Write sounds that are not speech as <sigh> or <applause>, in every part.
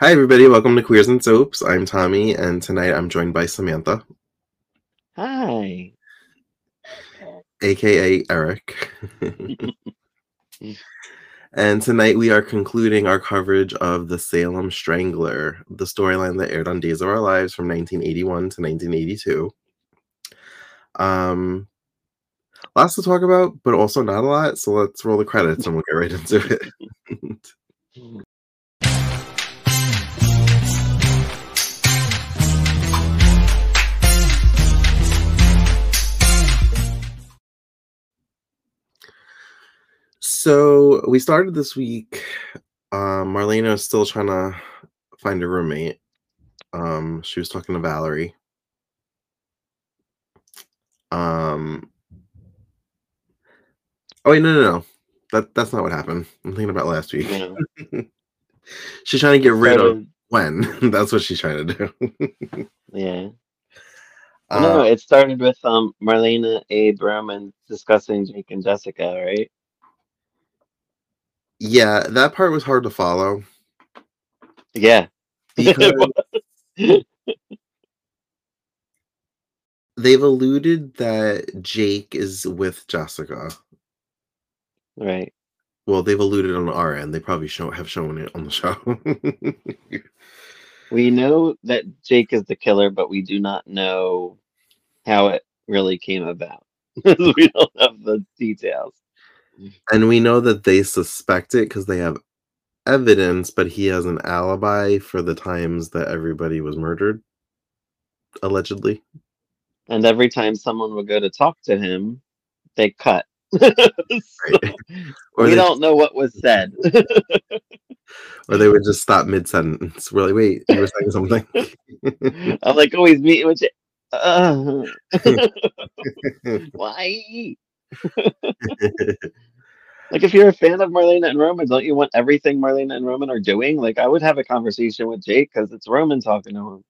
Hi, everybody. Welcome to Queers and Soaps. I'm Tommy, and tonight I'm joined by Samantha, Hi. aka Eric. <laughs> and tonight we are concluding our coverage of The Salem Strangler, the storyline that aired on Days of Our Lives from 1981 to 1982. Um, lots to talk about, but also not a lot. So let's roll the credits and we'll get right into it. <laughs> So we started this week. Um, Marlena is still trying to find a roommate. Um, she was talking to Valerie. Um, oh wait, no, no, no. That that's not what happened. I'm thinking about last week. Yeah. <laughs> she's trying to get rid of Gwen. <laughs> That's what she's trying to do. <laughs> Yeah. Uh, no, it started with um Marlena, Abe, Roman discussing Jake and Jessica, right? Yeah, that part was hard to follow Yeah. because <laughs> they've alluded that Jake is with Jessica. right. Well, they've alluded on our end. They probably show have shown it on the show. <laughs> We know that Jake is the killer, but we do not know how it really came about. <laughs> we don't have the details. And we know that they suspect it because they have evidence, but he has an alibi for the times that everybody was murdered, allegedly. And every time someone would go to talk to him, they cut. <laughs> Right. <laughs> Or we don't know what was said. <laughs> or they would just stop mid sentence. Really, wait, you were saying something. I'm like, oh, he's meeting with you. Uh, why? Like, if you're a fan of Marlena and Roman, don't you want everything Marlena and Roman are doing? Like, I would have a conversation with Jake because it's Roman talking to him.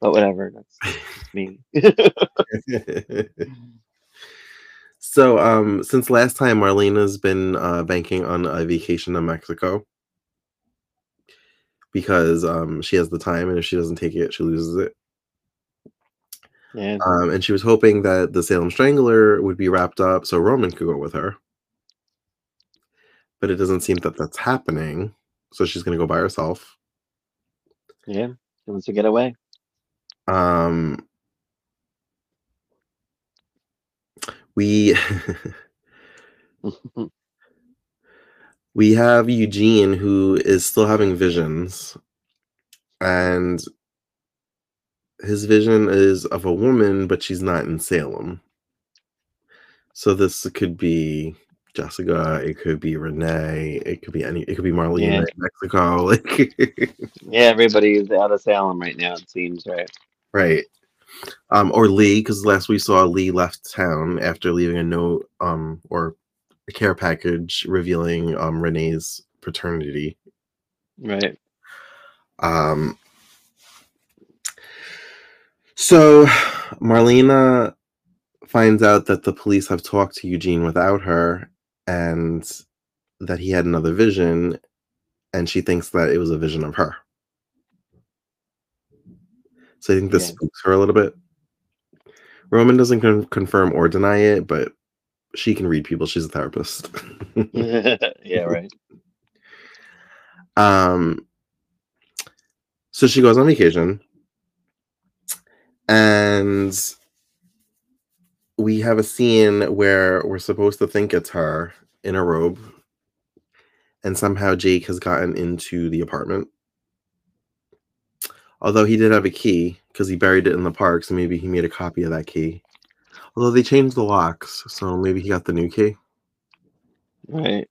But whatever, that's that's <laughs> me. <laughs> so, um, since last time, Marlena's been uh, banking on a vacation to Mexico because um, she has the time, and if she doesn't take it, she loses it. yeah, Um, and she was hoping that the Salem Strangler would be wrapped up so Roman could go with her. But it doesn't seem that that's happening. So she's going to go by herself. yeah. She wants to get away. Um, we <laughs> we have Eugene who is still having visions, and his vision is of a woman, but she's not in Salem. So this could be Jessica, it could be Renee, it could be any, it could be Marlena Yeah. in Mexico, <laughs> like yeah, everybody's out of Salem right now, it seems, right? right. Um, or Lee, because last we saw Lee left town after leaving a note, um, or a care package revealing um Renee's paternity. Right. Um, so Marlena finds out that the police have talked to Eugene without her and that he had another vision, and she thinks that it was a vision of her. So I think this Yeah. spooks her a little bit. Roman doesn't con- confirm or deny it, but she can read people. She's a therapist. <laughs> yeah, <laughs> right. Um, so she goes on vacation, and we have a scene where we're supposed to think it's her in a robe, and somehow Jake has gotten into the apartment. Although he did have a key because he buried it in the park, so maybe he made a copy of that key. Although they changed the locks, so maybe he got the new key. Right.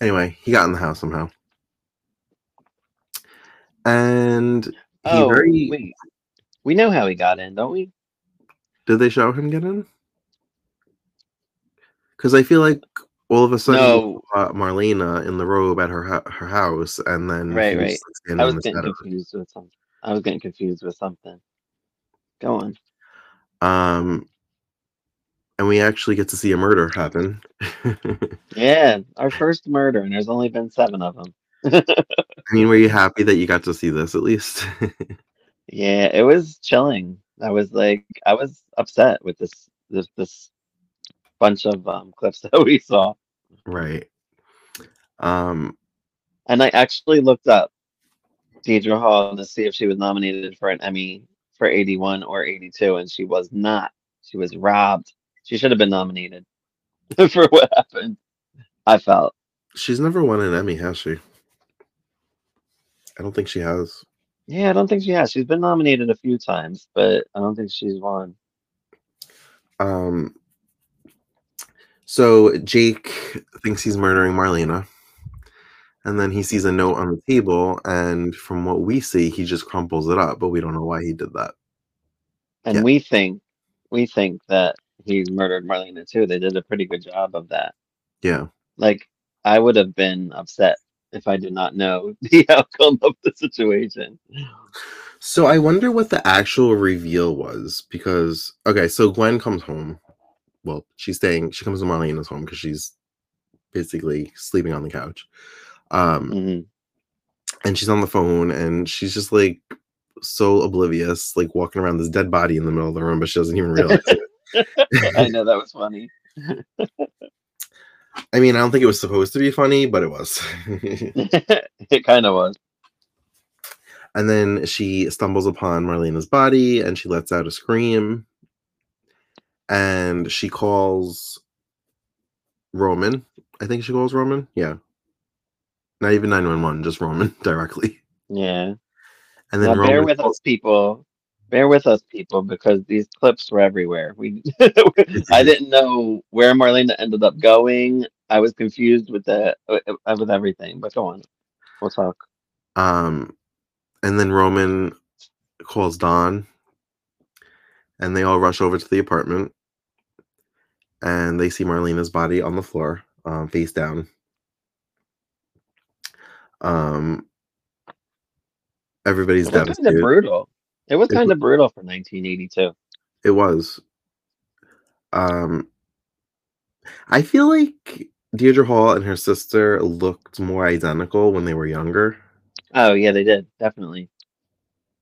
Anyway, he got in the house somehow. And he Oh, very wait. We know how he got in, don't we? did they show him get in? Because I feel like all of a sudden No. Marlena in the robe at her her house, and then Right, right. I was getting confused with something. I was getting confused with something. Go on. Um, and we actually get to see a murder happen. <laughs> Yeah, our first murder, and there's only been seven of them. I mean, were you happy that you got to see this at least? <laughs> yeah, it was chilling. I was like, I was upset with this this this bunch of um, clips <laughs> that we saw. right. Um, And I actually looked up Deidre Hall to see if she was nominated for an Emmy for 81 or 82, and she was not. She was robbed. She should have been nominated <laughs> for what happened. I felt. she's never won an Emmy, has she? I don't think she has. Yeah, I don't think she has. She's been nominated a few times, but I don't think she's won. Um, so Jake thinks he's murdering Marlena, and then he sees a note on the table, and from what we see, he just crumples it up, but we don't know why he did that. And Yeah. we think we think that he murdered Marlena too. They did a pretty good job of that. Yeah. Like I would have been upset if I did not know <laughs> the outcome of the situation. So I wonder what the actual reveal was because okay, so Gwen comes home. Well, she's staying. She comes to Marlena's home because she's basically sleeping on the couch. Um, hmm and she's on the phone and she's just like so oblivious, like walking around this dead body in the middle of the room, but she doesn't even realize it. <laughs> I know that was funny. <laughs> I mean, I don't think it was supposed to be funny, but it was. <laughs> it kind of was. and then she stumbles upon Marlena's body and she lets out a scream. And she calls Roman. I think she calls Roman. Yeah. Not even 911, just Roman <laughs> directly. Yeah. And then bear with calls- us, people. Bear with us, people, because these clips were everywhere. We, <laughs> I didn't know where Marlena ended up going. I was confused with the uh, with everything. But go on, we'll talk. Um, and then Roman calls Dawn, and they all rush over to the apartment, and they see Marlena's body on the floor, um, face down. Um, everybody's dead. It was kind of brutal. It was kind of brutal for 1982. It was. Um, I feel like Deidre Hall and her sister looked more identical when they were younger. Oh yeah, they did definitely.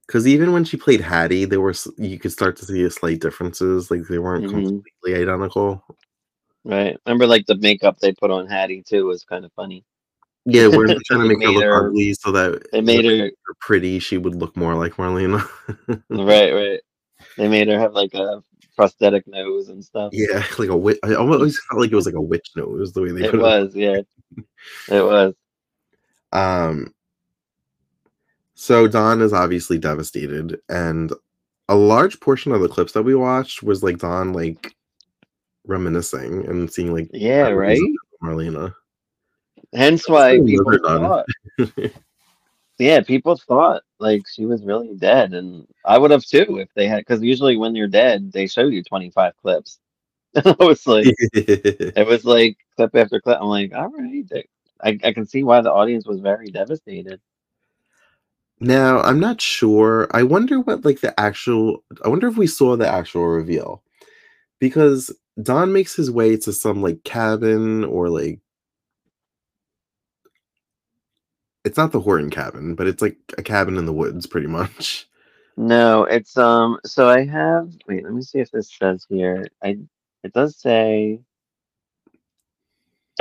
Because even when she played Hattie, there were you could start to see a slight differences. Like they weren't Mhm. completely identical. Right. Remember, like the makeup they put on Hattie too was kind of funny. Yeah, we're <laughs> trying to make her look her- ugly so that They made when her pretty. She would look more like Marlena. <laughs> right, right. They made her have like a prosthetic nose and stuff. yeah, <laughs> like a witch. I always felt like it was like a witch nose the way they it was, yeah. It was. it. Um. So Dawn is obviously devastated, and a large portion of the clips that we watched was like Dawn like reminiscing and seeing like Yeah, right. Marlena. Hence why people thought. <laughs> yeah, people thought like she was really dead, and I would have too if they had. Because usually when you're dead, they show you 25 clips. <laughs> I was like, <laughs> it was like clip after clip. I'm like, all right. I, I can see why the audience was very devastated. Now, I'm not sure. I wonder what like the actual I wonder if we saw the actual reveal. Because Don makes his way to some like cabin or like it's not the Horton cabin, but it's like a cabin in the woods pretty much. No, it's um. So I have. Wait, let me see if this says here. I. It does say.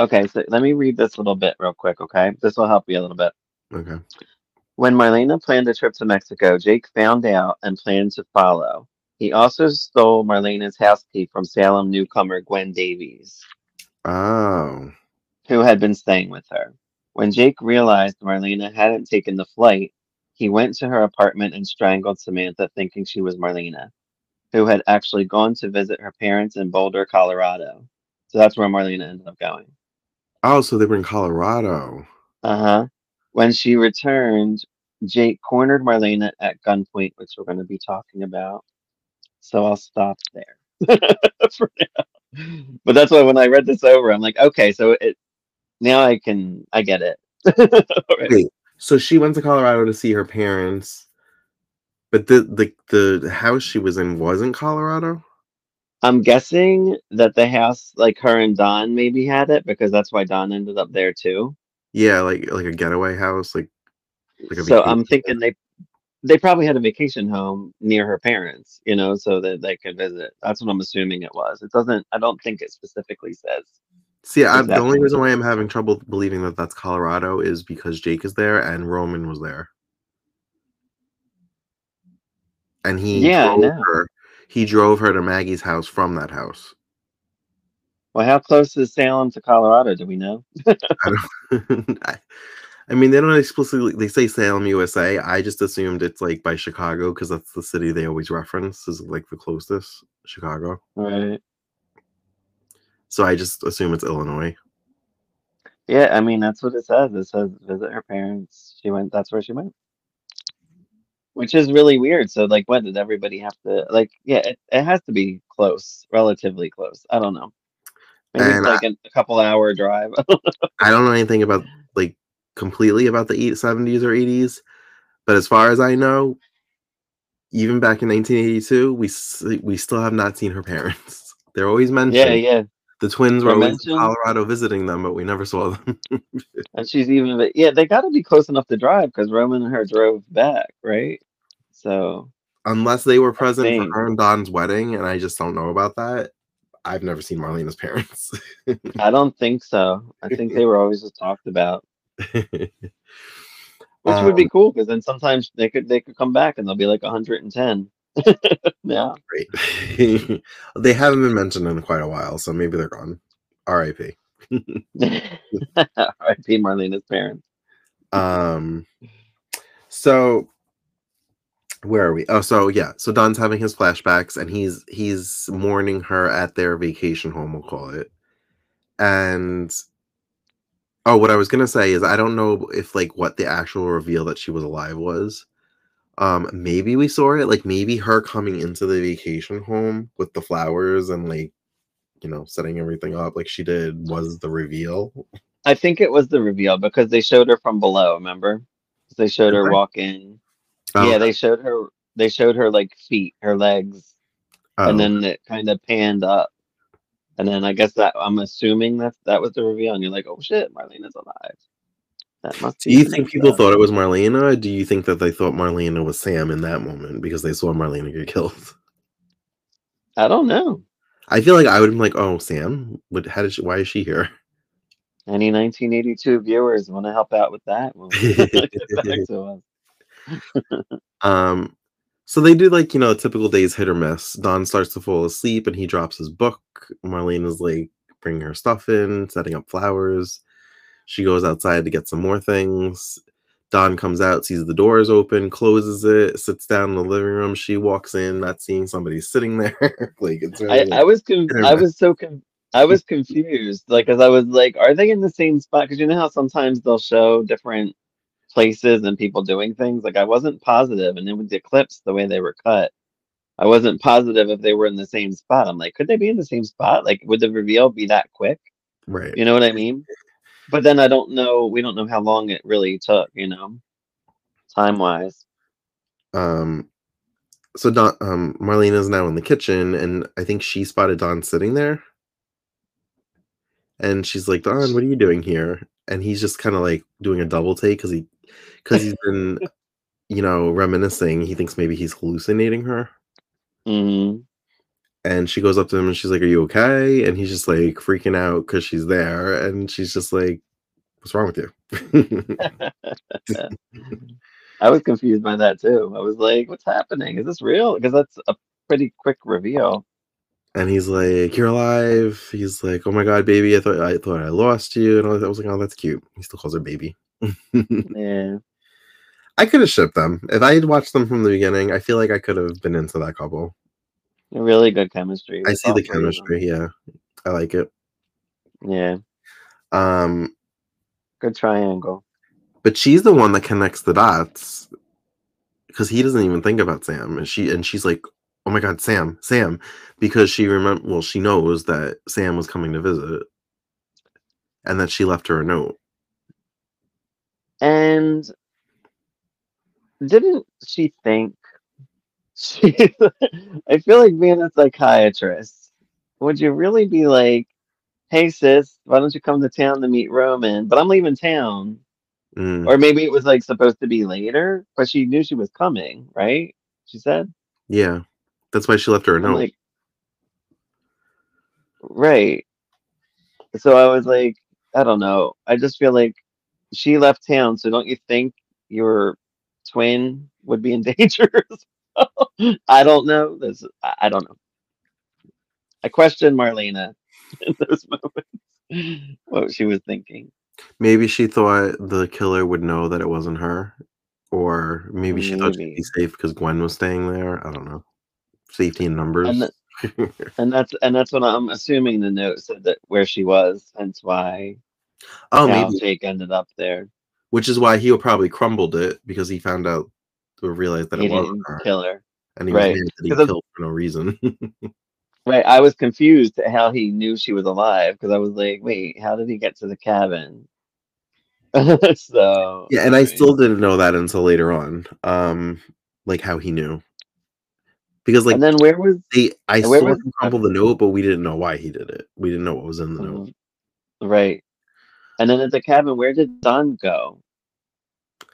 Okay, so let me read this little bit real quick. Okay, this will help you a little bit. Okay. When Marlena planned a trip to Mexico, Jake found out and planned to follow. He also stole Marlena's house key from Salem newcomer Gwen Davies, Oh. who had been staying with her. When Jake realized Marlena hadn't taken the flight, he went to her apartment and strangled Samantha, thinking she was Marlena, who had actually gone to visit her parents in Boulder, Colorado. So that's where Marlena ended up going. Oh, so they were in Colorado. Uh huh. When she returned, Jake cornered Marlena at gunpoint, which we're going to be talking about. So I'll stop there <laughs> for now. But that's why when I read this over, I'm like, okay, so it now I can I get it. <laughs> Wait, so she went to Colorado to see her parents, but the the the house she was in wasn't Colorado? I'm guessing that the house, like her and Don, maybe had it because that's why Don ended up there too. Yeah, like like a getaway house, like like a So. I'm thinking they they probably had a vacation home near her parents, you know, so that they could visit. That's what I'm assuming it was. It doesn't. I don't think it specifically says. See, I, the only reason why I'm having trouble believing that that's Colorado is because Jake is there and Roman was there, and he Yeah, drove her. He drove her to Maggie's house from that house. Well, how close is Salem to Colorado? Do we know? I. <laughs> I, I mean, they don't explicitly. They say Salem, USA. I just assumed it's like by Chicago because that's the city they always reference is like the closest Chicago. Right. So I just assume it's Illinois. Yeah, I mean that's what it says. It says visit her parents. She went. That's where she went. Which is really weird. So like, what did everybody have to like? Yeah, it, it has to be close, relatively close. I don't know. Maybe And it's like a, a couple hour drive. <laughs> I don't know anything about like completely about the 70s or 80s, but as far as I know, even back in 1982, we we still have not seen her parents. <laughs> They're always mentioned. yeah, yeah. The twins were always in. Colorado visiting them, but we never saw them. <laughs> And she's even, yeah, they got to be close enough to drive because Roman and her drove back, right? So Unless they were present for her and Don's wedding, and I just don't know about that. I've never seen Marlena's parents. <laughs> I don't think so. I think they were always just talked about, which would be Um, cool because then sometimes they could they could come back and they'll be like 110. <laughs> yeah. Great. <laughs> they haven't been mentioned in quite a while, so maybe they're gone. R.I.P. R.I.P. Marlena's parents. Um, so where are we? Oh, so yeah, so Don's having his flashbacks, and he's he's mourning her at their vacation home. We'll call it. And oh, what I was gonna say is I don't know if like what the actual reveal that she was alive was. Um, maybe we saw it, like maybe her coming into the vacation home with the flowers and like you know setting everything up like she did was the reveal. I think it was the reveal because they showed her from below. Remember? They showed her walk in. Oh, Yeah, they showed her. They showed her like feet, her legs, oh, and then it kind of panned up. And then I guess that I'm assuming that that was the reveal, and you're like, oh shit, Marlena's alive. That must Do you think people thought it was Marlena? Or do you think that they thought Marlena was Sam in that moment because they saw Marlena get killed? I don't know. I feel like I would have been like, "Oh, Sam, what? How did she? Why is she here?" Any 1982 viewers want to help out with that? Well, <laughs> get back to us. Um, so they do like you know typical days hit or miss. Don starts to fall asleep and he drops his book. Marlene is like bringing her stuff in, setting up flowers. She goes outside to get some more things. Don comes out, sees the doors open, closes it, sits down in the living room. She walks in, not seeing somebody sitting <laughs> there. like it's really I, like- I was con- I was so con- I was confused, like, cause I was like, are they in the same spot? Cause you know how sometimes they'll show different places and people doing things. Like, I wasn't positive, and then with the clips, the way they were cut, I wasn't positive if they were in the same spot. I'm like, could they be in the same spot? Like, would the reveal be that quick? right. You know what I mean? But then I don't know. We don't know how long it really took. You know, time wise. um so Don um is now in the kitchen and I think she spotted Don sitting there. And she's like, Don, what are you doing here? And he's just kind of like doing a double take because he because he's been, you know, reminiscing. He thinks maybe he's hallucinating her. hmm And she goes up to him and she's like, Are you okay? And he's just like freaking out because she's there. And she's just like, What's wrong with you? <laughs> I was confused by that too. I was like, "What's happening? Is this real?" Because that's a pretty quick reveal. and he's like, "You're alive." He's like, "Oh my god, baby! I thought I thought I lost you." And. I was like, "Oh, that's cute." He still calls her baby. <laughs> <laughs> Yeah, I could have shipped them if I had watched them from the beginning. I feel like I could have been into that couple. really good chemistry. I see the three of them. chemistry. Yeah, I like it. Yeah, Um, good triangle. but she's the one that connects the dots because he doesn't even think about Sam, and she and she's like, "Oh my god, Sam, Sam," because she remember. Well, she knows that Sam was coming to visit, and that she left her a note. And didn't she think <laughs> she? I feel like being a psychiatrist. Would you really be like, "Hey sis, why don't you come to town to meet Roman?" But I'm leaving town. Mm, Or maybe it was like supposed to be later, but she knew she was coming, right? She said. yeah, that's why she left her a note. like, right. So I was like, I don't know. I just feel like she left town, so don't you think your twin would be in <laughs> danger? I don't know. This I don't know. I question Marlena <laughs> in those moments, <laughs> what she was thinking. Maybe she thought the killer would know that it wasn't her, or maybe she thought she'd be safe because Gwen was staying there. I don't know. Safety in numbers. And th- and that's and that's what I'm assuming the note said that where she was, hence why oh, maybe. Jake ended up there. Which is why he probably crumbled it because he found out or realized that He it wasn't her, kill her. and he right. was mad that he 'Cause of- killed for no reason. <laughs> Right. I was confused at how he knew she was alive because I was like, wait, how did he get to the cabin? <laughs> so yeah, and I anyway. still didn't know that until later on. Um, like how he knew. Because like and then where was they, I saw was- him crumple the note, but we didn't know why he did it. We didn't know what was in the note. Mhm. right? And then at the cabin, where did Don go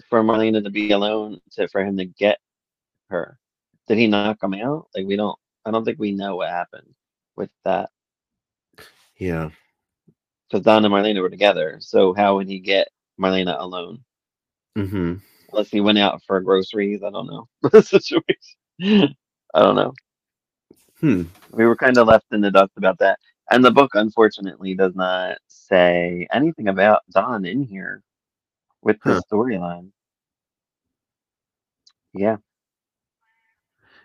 for Marlena to be alone to for him to get her? Did he knock him out? Like we don't. I don't think we know what happened with that Yeah, because Don and Marlena were together. So how would he get Marlena alone? hmm Unless he went out for groceries. I don't know <laughs> the situation. I don't know. Hmm. we were kind of left in the dust about that. And the book, unfortunately, does not say anything about Don in here with the Huh. storyline. Yeah.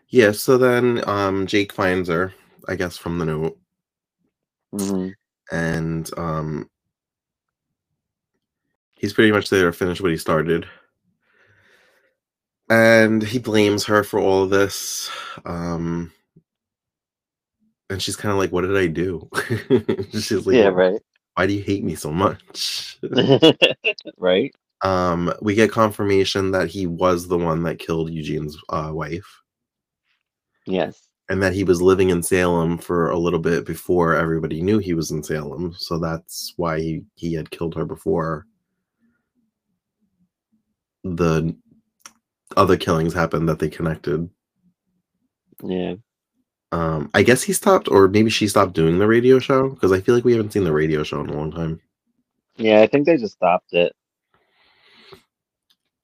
Yeah. So then, um, Jake finds her, I guess, from the note, hmm and um, he's pretty much there to finish what he started. And he blames her for all of this. Um, and she's kind of like, "What did I do?" <laughs> she's like, yeah, right. Why do you hate me so much?" <laughs> right. um, we get confirmation that he was the one that killed Eugene's uh, wife. Yes. and that he was living in Salem for a little bit before everybody knew he was in Salem. So that's why he, he had killed her before the other killings happened that they connected. Yeah. Um, I guess he stopped, or maybe she stopped doing the radio show because I feel like we haven't seen the radio show in a long time. Yeah, I think they just stopped it.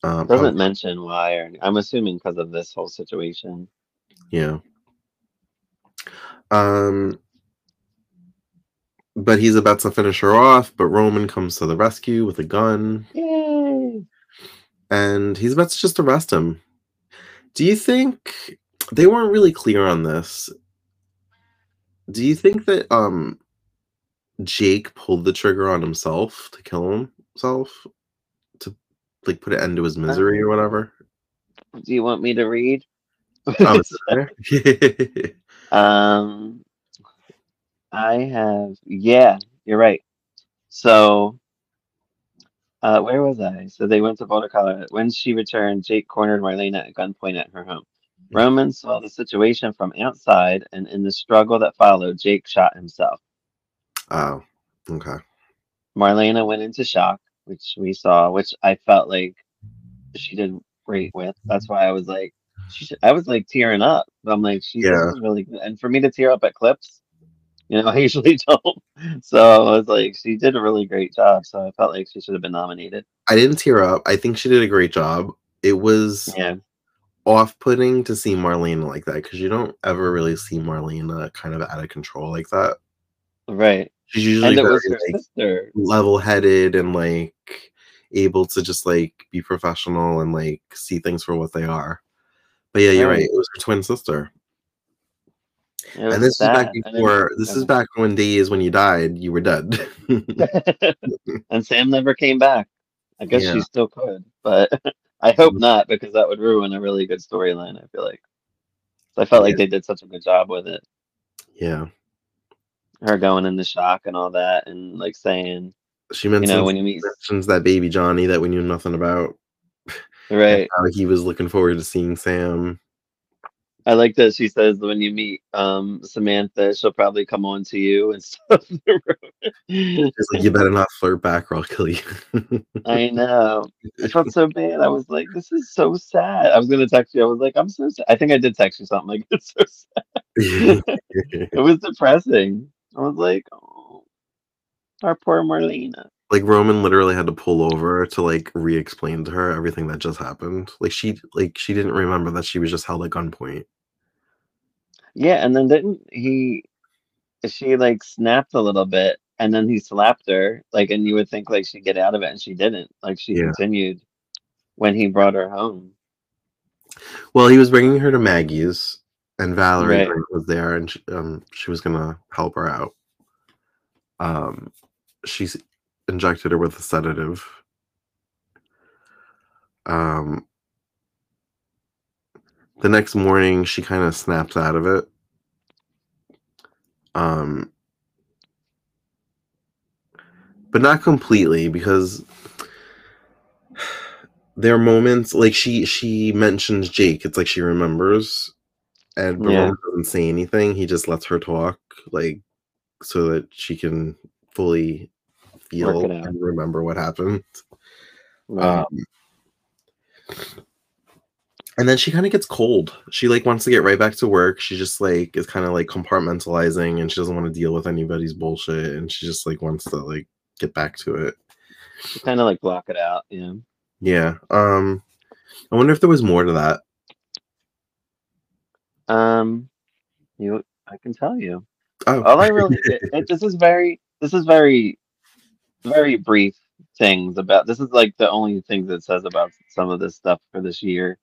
Um, Doesn't mention why, or I'm assuming because of this whole situation. yeah. Um, but he's about to finish her off, but Roman comes to the rescue with a gun. Yay! and he's about to just arrest him. Do you think they weren't really clear on this? Do you think that um Jake pulled the trigger on himself to kill himself to like put an end to his misery or whatever? Do you want me to read? Oh? <laughs> <laughs> Um, I have, yeah, you're right. So, uh, where was I? So they went to Boulder, Colorado. When she returned, Jake cornered Marlena at gunpoint at her home. Roman saw the situation from outside, and in the struggle that followed, Jake shot himself. oh, okay. Marlena went into shock, which we saw, which I felt like she did great with. That's why I was like, she I was like tearing up. I'm like, she Yeah. really good. And for me to tear up at clips, you know, <laughs> I usually don't. So I was like, she did a really great job. So I felt like she should have been nominated. I didn't tear up. I think she did a great job. It was Yeah, off-putting to see Marlena like that because you don't ever really see Marlena kind of out of control like that. right. She's usually very like, level-headed and like able to just like be professional and like see things for what they are. But yeah, you're right. Right. It was her twin sister. And this sad. is back before this is back when days when you died, you were dead. <laughs> <laughs> and Sam never came back. I guess Yeah. she still could, but <laughs> I hope not because that would ruin a really good storyline. I feel like. So I felt like Yeah. they did such a good job with it. yeah. Her going into shock and all that, and like saying, She you know, when you meet, mentions that baby Johnny that we knew nothing about. <laughs> right, How he was looking forward to seeing Sam. I like that she says when you meet um Samantha, she'll probably come on to you and <laughs> stuff. She's like, "You better not flirt back or I'll kill you." I know. I felt so bad. I was like, "This is so sad." I was gonna text you. I was like, "I'm so sad." I think I did text you something like, <laughs> "It's so sad." <laughs> it was depressing. I was like, "Oh, our poor Marlena." Like Roman literally had to pull over to like re-explain to her everything that just happened. Like she like she didn't remember that she was just held at gunpoint. Yeah, and then didn't he? She like snapped a little bit, and then he slapped her. Like, and you would think like she'd get out of it, and she didn't. Like, she Yeah. continued when he brought her home. Well, he was bringing her to Maggie's, and Valerie Right. was there, and she, um, she was gonna help her out. Um, she's injected her with a sedative. Um, the next morning, she kind of snaps out of it. Um, but not completely because there are moments like she she mentions Jake. It's like she remembers, and Yeah. Doesn't say anything. He just lets her talk, like so that she can fully feel and remember what happened. Right. Um, and then she kind of gets cold. She like wants to get right back to work. She just like is kind of like compartmentalizing, and she doesn't want to deal with anybody's bullshit. And she just like wants to like get back to it. kind of like block it out. Yeah. Yeah. Um, I wonder if there was more to that. Um, you, I can tell you. Oh, All I really, it- this is very, this is very, very brief things about. This is like the only things that says about some of this stuff for this year.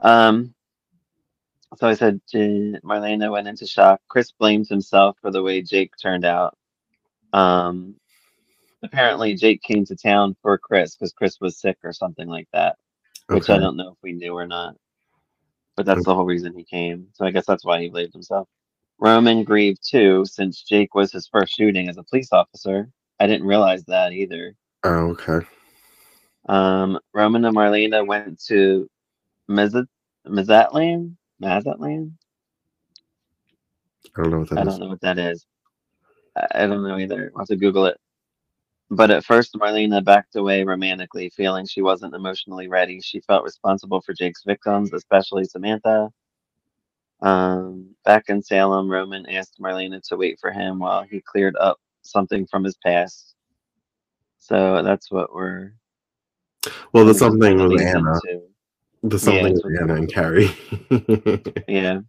Um. So I said, "J- Marlena went into shock. Chris blames himself for the way Jake turned out. Um, apparently Jake came to town for Chris because Chris was sick or something like that. which I don't know if we knew or not. But that's Okay. the whole reason he came. So I guess that's why he blamed himself. Roman grieved too, since Jake was his first shooting as a police officer. I didn't realize that either. Oh, okay. Um, Roman and Marlena went to Mazat- Mazatlan? Mazatlan? I don't know what that I is. don't know what that is. I I don't know either. I'll have to Google it. But at first, Marlena backed away romantically, feeling she wasn't emotionally ready. She felt responsible for Jake's victims, especially Samantha. Um, back in Salem, Roman asked Marlena to wait for him while he cleared up something from his past. So that's what we're. Well, the something was Anna. into. The something was with- Anna and Carrie. <laughs> Yeah.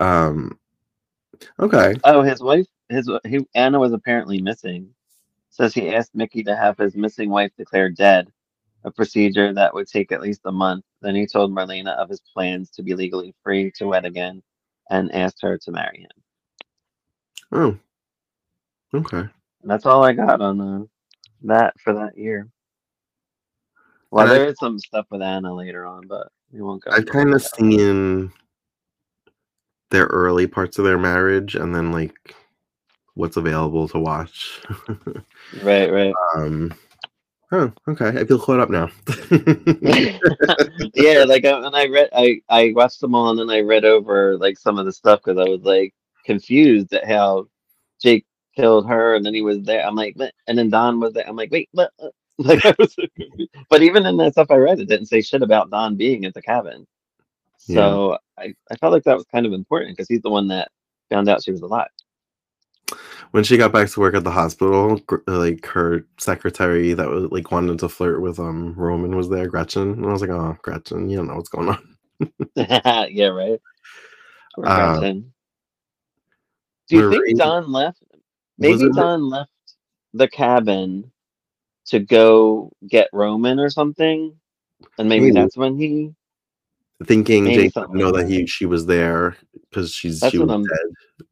um. Okay. Oh, his wife, his he, Anna was apparently missing. Says he asked Mickey to have his missing wife declared dead, a procedure that would take at least a month. Then he told Marlena of his plans to be legally free to wed again, and asked her to marry him. Oh. Okay. That's all I got on uh, that for that year. Well, And I- there is some stuff with Anna later on, but we won't go. I've kind of seen their early parts of their marriage, and then like what's available to watch. Right, right. <laughs> um. Oh, okay. I feel caught up now. <laughs> yeah, like I, and I read, I I watched them all, and then I read over like some of the stuff because I was like confused at how Jake killed her, and then he was there. I'm like, and then Don was there. I'm like, wait, but uh," <laughs> like I was, so <laughs> confused. but even in that stuff I read, it didn't say shit about Don being at the cabin. So I I felt like that was kind of important because he's the one that found out she was alive. when she got back to work at the hospital, like her secretary that was like wanted to flirt with um Roman was there, Gretchen, and I was like, oh, Gretchen, you don't know what's going on. <laughs> yeah, right. Poor Uh, Do you Marie- think Don left? Maybe Don left the cabin to go get Roman or something, and maybe Maybe. that's when he. Thinking Maybe Jake know that that. he she was there because she's That's she was I'm- dead.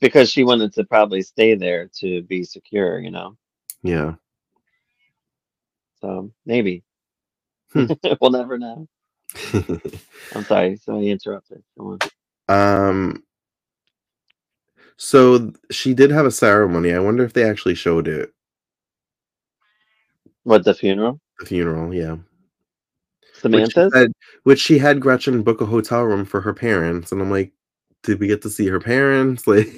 Because she wanted to probably stay there to be secure, you know. Yeah. So maybe Hmm. <laughs> we'll never know. <laughs> I'm sorry, so I interrupted. Go on. um. So she did have a ceremony. I wonder if they actually showed it What the funeral? the funeral. Yeah. Which she Samantha's? said which she had Gretchen book a hotel room for her parents, and I'm like, "Did we get to see her parents?" <laughs> Like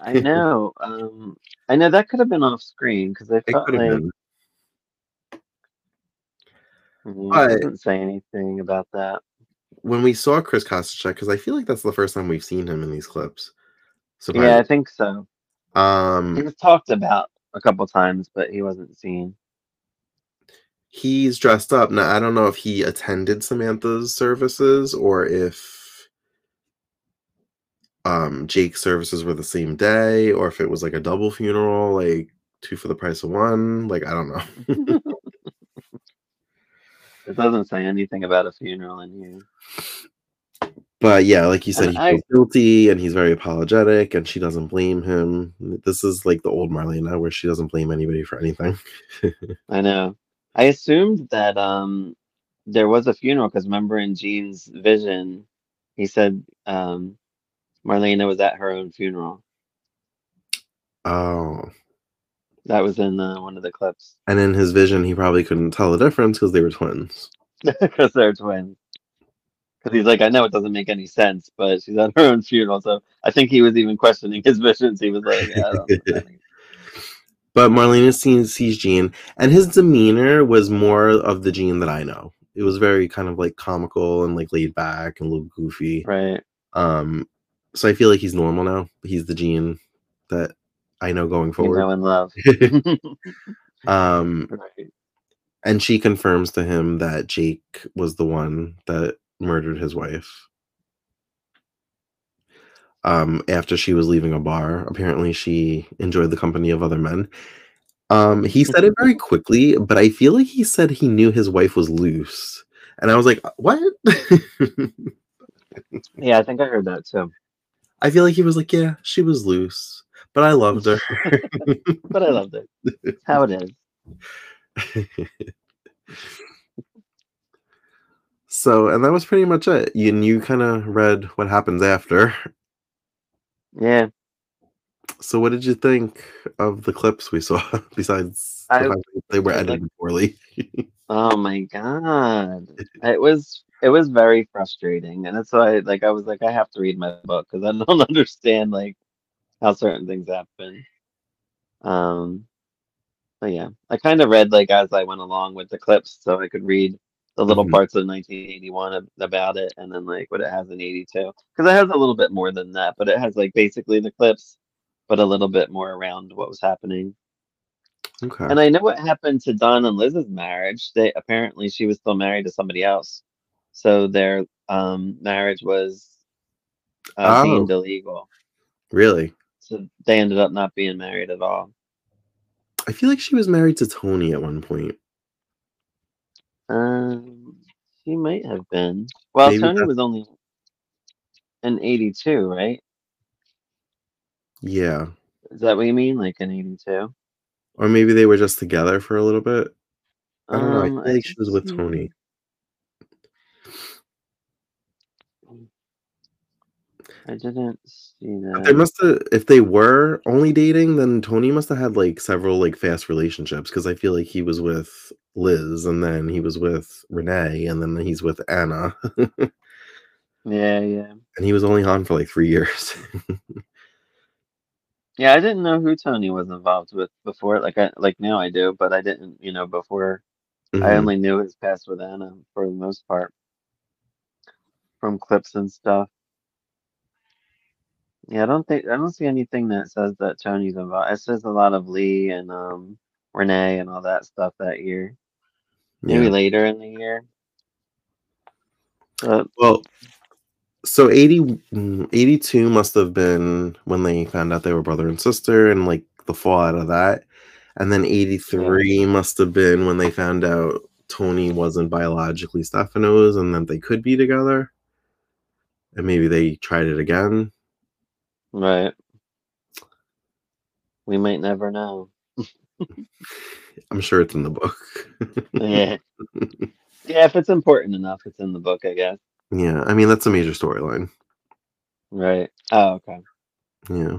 I know. Um, I know that could have been off screen because I felt like. Been. He but, doesn't say anything about that. When we saw Chris Kositchek, because I feel like that's the first time we've seen him in these clips, Yeah, I think so. He Um, was talked about a couple times, but he wasn't seen. he's dressed up. Now, I don't know if he attended Samantha's services or if um Jake's services were the same day or if it was like a double funeral, like two for the price of one. Like, I don't know. <laughs> It doesn't say anything about a funeral in here. But yeah, like you said, And he I feels guilty and he's very apologetic and she doesn't blame him. This is like the old Marlena where she doesn't blame anybody for anything. <laughs> I know. I assumed that um there was a funeral because remember in Gene's vision, he said um Marlena was at her own funeral. Oh. That was in uh, one of the clips And in his vision, he probably couldn't tell the difference because they were twins. <laughs> because they're twins. Because he's like, I know it doesn't make any sense, but she's at her own funeral. So I think he was even questioning his <laughs> visions. He was like, yeah, I don't know what that. <laughs> But Marlena sees, sees Gene, and his demeanor was more of the Gene that I know. It was very kind of like comical and like laid back and a little goofy. Right. Um, so I feel like he's normal now. He's the Gene that I know going forward. You know, in love. <laughs> <laughs> um, right. and she confirms to him that Jake was the one that murdered his wife. Um, after she was leaving a bar, apparently she enjoyed the company of other men. Um, he said it very <laughs> quickly, but I feel like he said he knew his wife was loose, and I was like, "What?" Yeah, I think I heard that too. I feel like he was like, "Yeah, she was loose, but I loved her." <laughs> but I loved it. It's how it is. <laughs> so, and that was pretty much it. You, and you kind of read what happens after. Yeah. So, what did you think of the clips we saw? <laughs> Besides I- they were I like- edited poorly. Oh my god. It was it was very frustrating. And that's why like I was like, I have to read my book because I don't understand like how certain things happen. Um but yeah. I kind of read like as I went along with the clips so I could read the little Mhm. parts of 1981 about it and then like what it has in 82 because it has a little bit more than that but it has like basically the clips but a little bit more around what was happening okay. and I know what happened to Don and Liz's marriage. They apparently she was still married to somebody else, so their um, marriage was uh, Oh. deemed illegal. really? They ended up not being married at all. I feel like she was married to Tony at one point. Um, she might have been. Well, Maybe Tony that's- was only in '82, right? Yeah. Is that what you mean? Like in '82? Or maybe they were just together for a little bit. I don't know. I Um, feel she was with Tony. I didn't see But They must have, if they were only dating, then Tony must have had like several like fast relationships because I feel like he was with Liz and then he was with Renee and then he's with Anna <laughs> Yeah, yeah, and he was only on for like three years. <laughs> yeah. I didn't know who Tony was involved with before. Like I like now I do, but I didn't. You know, before I Mhm. only knew his past with Anna for the most part from clips and stuff. Yeah, I don't think I don't see anything that says that Tony's involved. It says a lot of Lee and um Renee and all that stuff that year. Maybe Yeah. later in the year. But Well, so 80, mm, 82 must have been when they found out they were brother and sister and like the fallout of that. And then 83 must have been when they found out Tony wasn't biologically Stefano's and that they could be together. And maybe they tried it again. Right. We might never know. I'm sure it's in the book. Yeah. yeah, if it's important enough, it's in the book, I guess. yeah, I mean, that's a major storyline. Right. Oh, okay. Yeah.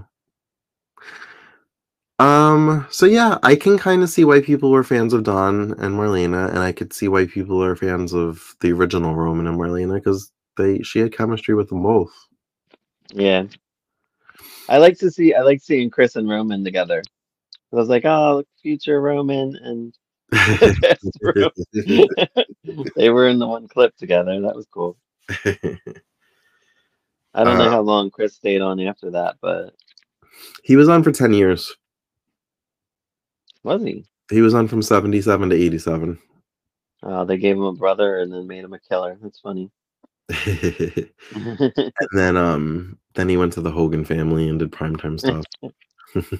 Um, so yeah, I can kind of see why people were fans of Don and Marlena, and I could see why people are fans of the original Roman and Marlena because they she had chemistry with them both. Yeah. I like to see I like seeing Chris and Roman together. I was like, oh, future Roman and <laughs> <laughs> they were in the one clip together. That was cool. <laughs> I don't know Uh, how long Chris stayed on after that, but he was on for 10 years. was he? He was on from 77 to 87. Oh, they gave him a brother and then made him a killer. That's funny. <laughs> <laughs> and then um then he went to the Hogan family and did primetime <laughs> stuff.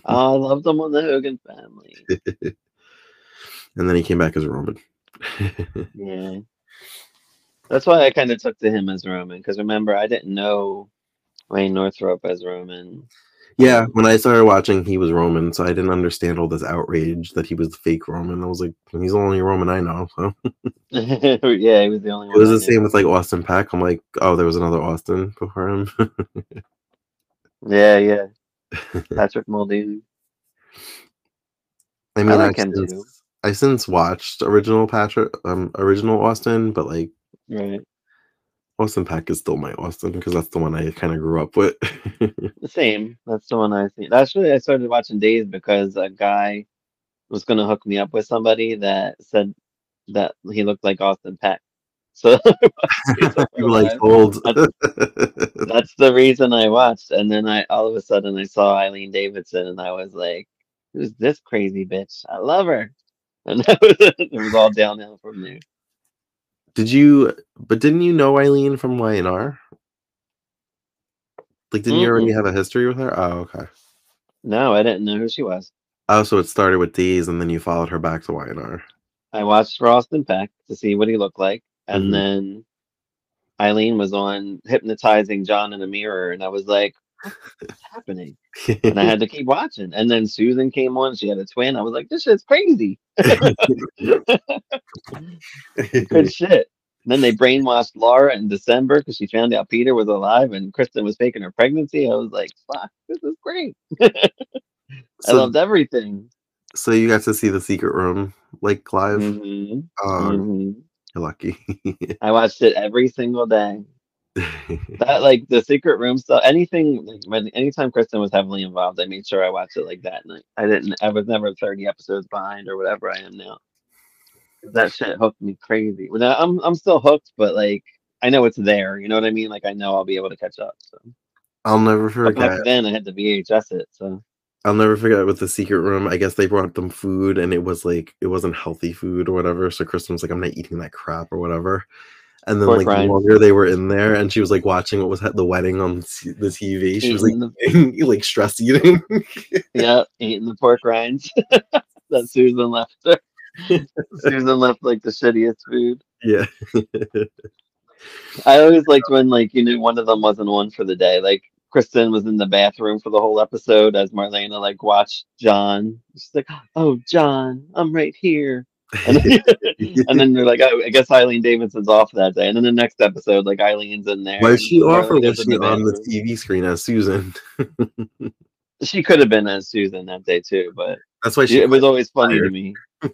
oh, I love them on the Hogan family. and then he came back as Roman. Yeah. That's why I kind of took to him as Roman because remember I didn't know Wayne Northrop as Roman. Yeah, when I started watching, he was Roman, so I didn't understand all this outrage that he was the fake Roman. I was like, he's the only Roman I know. So <laughs> yeah, he was the only it was I the same with like Austin Peck. I'm like, oh, there was another Austin before him. Yeah, yeah. <laughs> Patrick Muldoon. I mean, like I've him since, I've since watched original Patrick, um, original Austin, but like Right. Austin Peck is still my Austin because that's the one I kind of grew up with. <laughs> The same. That's the one I see. That's really I started watching Days because a guy was gonna hook me up with somebody that said that he looked like Austin Peck. <laughs> So you like old. that's the reason I watched. And then I all of a sudden I saw Eileen Davidson and I was like, Who's this crazy bitch? I love her. <laughs> And that was, it was all downhill from there. Did you? But didn't you know Eileen from YNR? Like, didn't you already have a history with her? Oh, okay. No, I didn't know who she was. Oh, so it started with Days, and then you followed her back to YNR. I watched for Austin Peck to see what he looked like, and Mhm. then Eileen was on hypnotizing John in the mirror, and I was like, "What's happening?" And I had to <laughs> keep watching. And then Susan came on; she had a twin. I was like, "This shit's crazy, <laughs> good <laughs> shit." And then they brainwashed Laura in December because she found out Peter was alive and Kristen was faking her pregnancy. I was like, "Fuck, this is great." I so, loved everything. so you got to see the secret room like live. hmm Oh, hmm you're lucky. I watched it every single day. That like the secret room stuff anything like when anytime kristen was heavily involved i made sure i watched it like that night i didn't i was never 30 episodes behind or whatever i am now that shit hooked me crazy well, now, i'm i'm still hooked but like i know it's there you know what i mean like i know i'll be able to catch up so I'll never but back forget. then i had to vhs it so I'll never forget with the secret room. I guess they brought them food, and it was like it wasn't healthy food or whatever. So Kristen was like, "I'm not eating that crap" or whatever. And then Pork like the rinds. longer they were in there, and she was like watching what was the wedding on the the TV. She was like eating, <laughs> like stress eating. <laughs> yeah eating the pork rinds <laughs> that susan left her susan left like the shittiest food yeah. I always liked when like you knew one of them wasn't one for the day. Like Kristen was in the bathroom for the whole episode as Marlena like watched John. She's like, "Oh, John, I'm right here." And then, <laughs> and then they're like, "Oh, I guess Eileen Davidson's off that day." And then the next episode, like Eileen's in there. Was she off or was she on the. TV screen as Susan? <laughs> She could have been as Susan that day too, but That's why she. it was always funny to me. <laughs>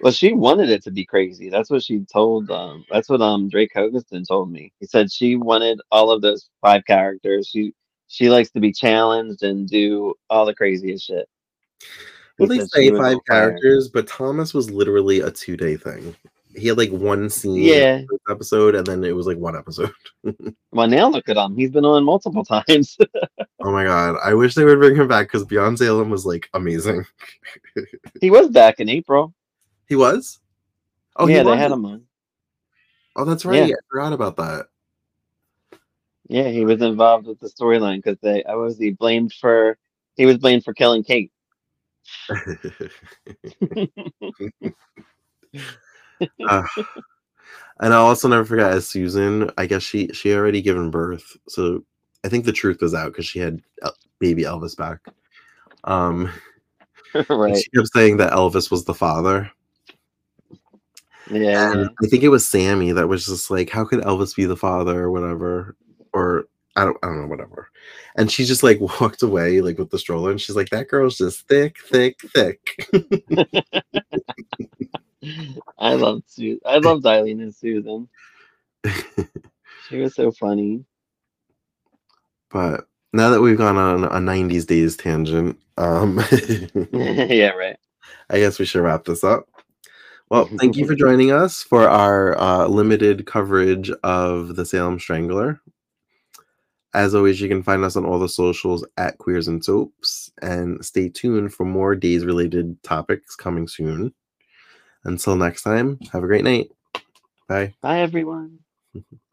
well, she wanted it to be crazy. That's what she told. Um, that's what um Drake Hogestyn told me. He said she wanted all of those five characters. She she likes to be challenged and do all the craziest shit. Well, they say five characters, but Thomas was literally a two day thing. He had like one scene Yeah. episode, and then it was like one episode. <laughs> Well, now look at him. He's been on multiple <laughs> times. Oh my god, I wish they would bring him back because Beyond Salem was like amazing. <laughs> he was back in April. He was. Oh, yeah, he they was? had him on. Oh, that's right. Yeah. I forgot about that. Yeah, he was involved with the storyline because they. I was he blamed for. He was blamed for killing Kate. Uh, <laughs> and I'll also never forget as Susan. I guess she she already given birth, so I think the truth was out because she had baby Elvis back. Um, <laughs> right. she kept saying that Elvis was the father. Yeah. And I think it was Sammy that was just like, how could Elvis be the father or whatever? Or I don't I don't know, whatever. And she just like <laughs> walked away like with the stroller and she's like, that girl's just thick, thick, thick. <laughs> I love Su- I loved Eileen and Susan. She was so funny. <laughs> but now that we've gone on a 90s days tangent, um yeah, right. I guess we should wrap this up. Well, thank you for joining us for our uh, limited coverage of the Salem Strangler. As always, you can find us on all the socials at Queers and Soaps, and stay tuned for more days related topics coming soon. Until next time, have a great night. Bye. Bye everyone. <laughs>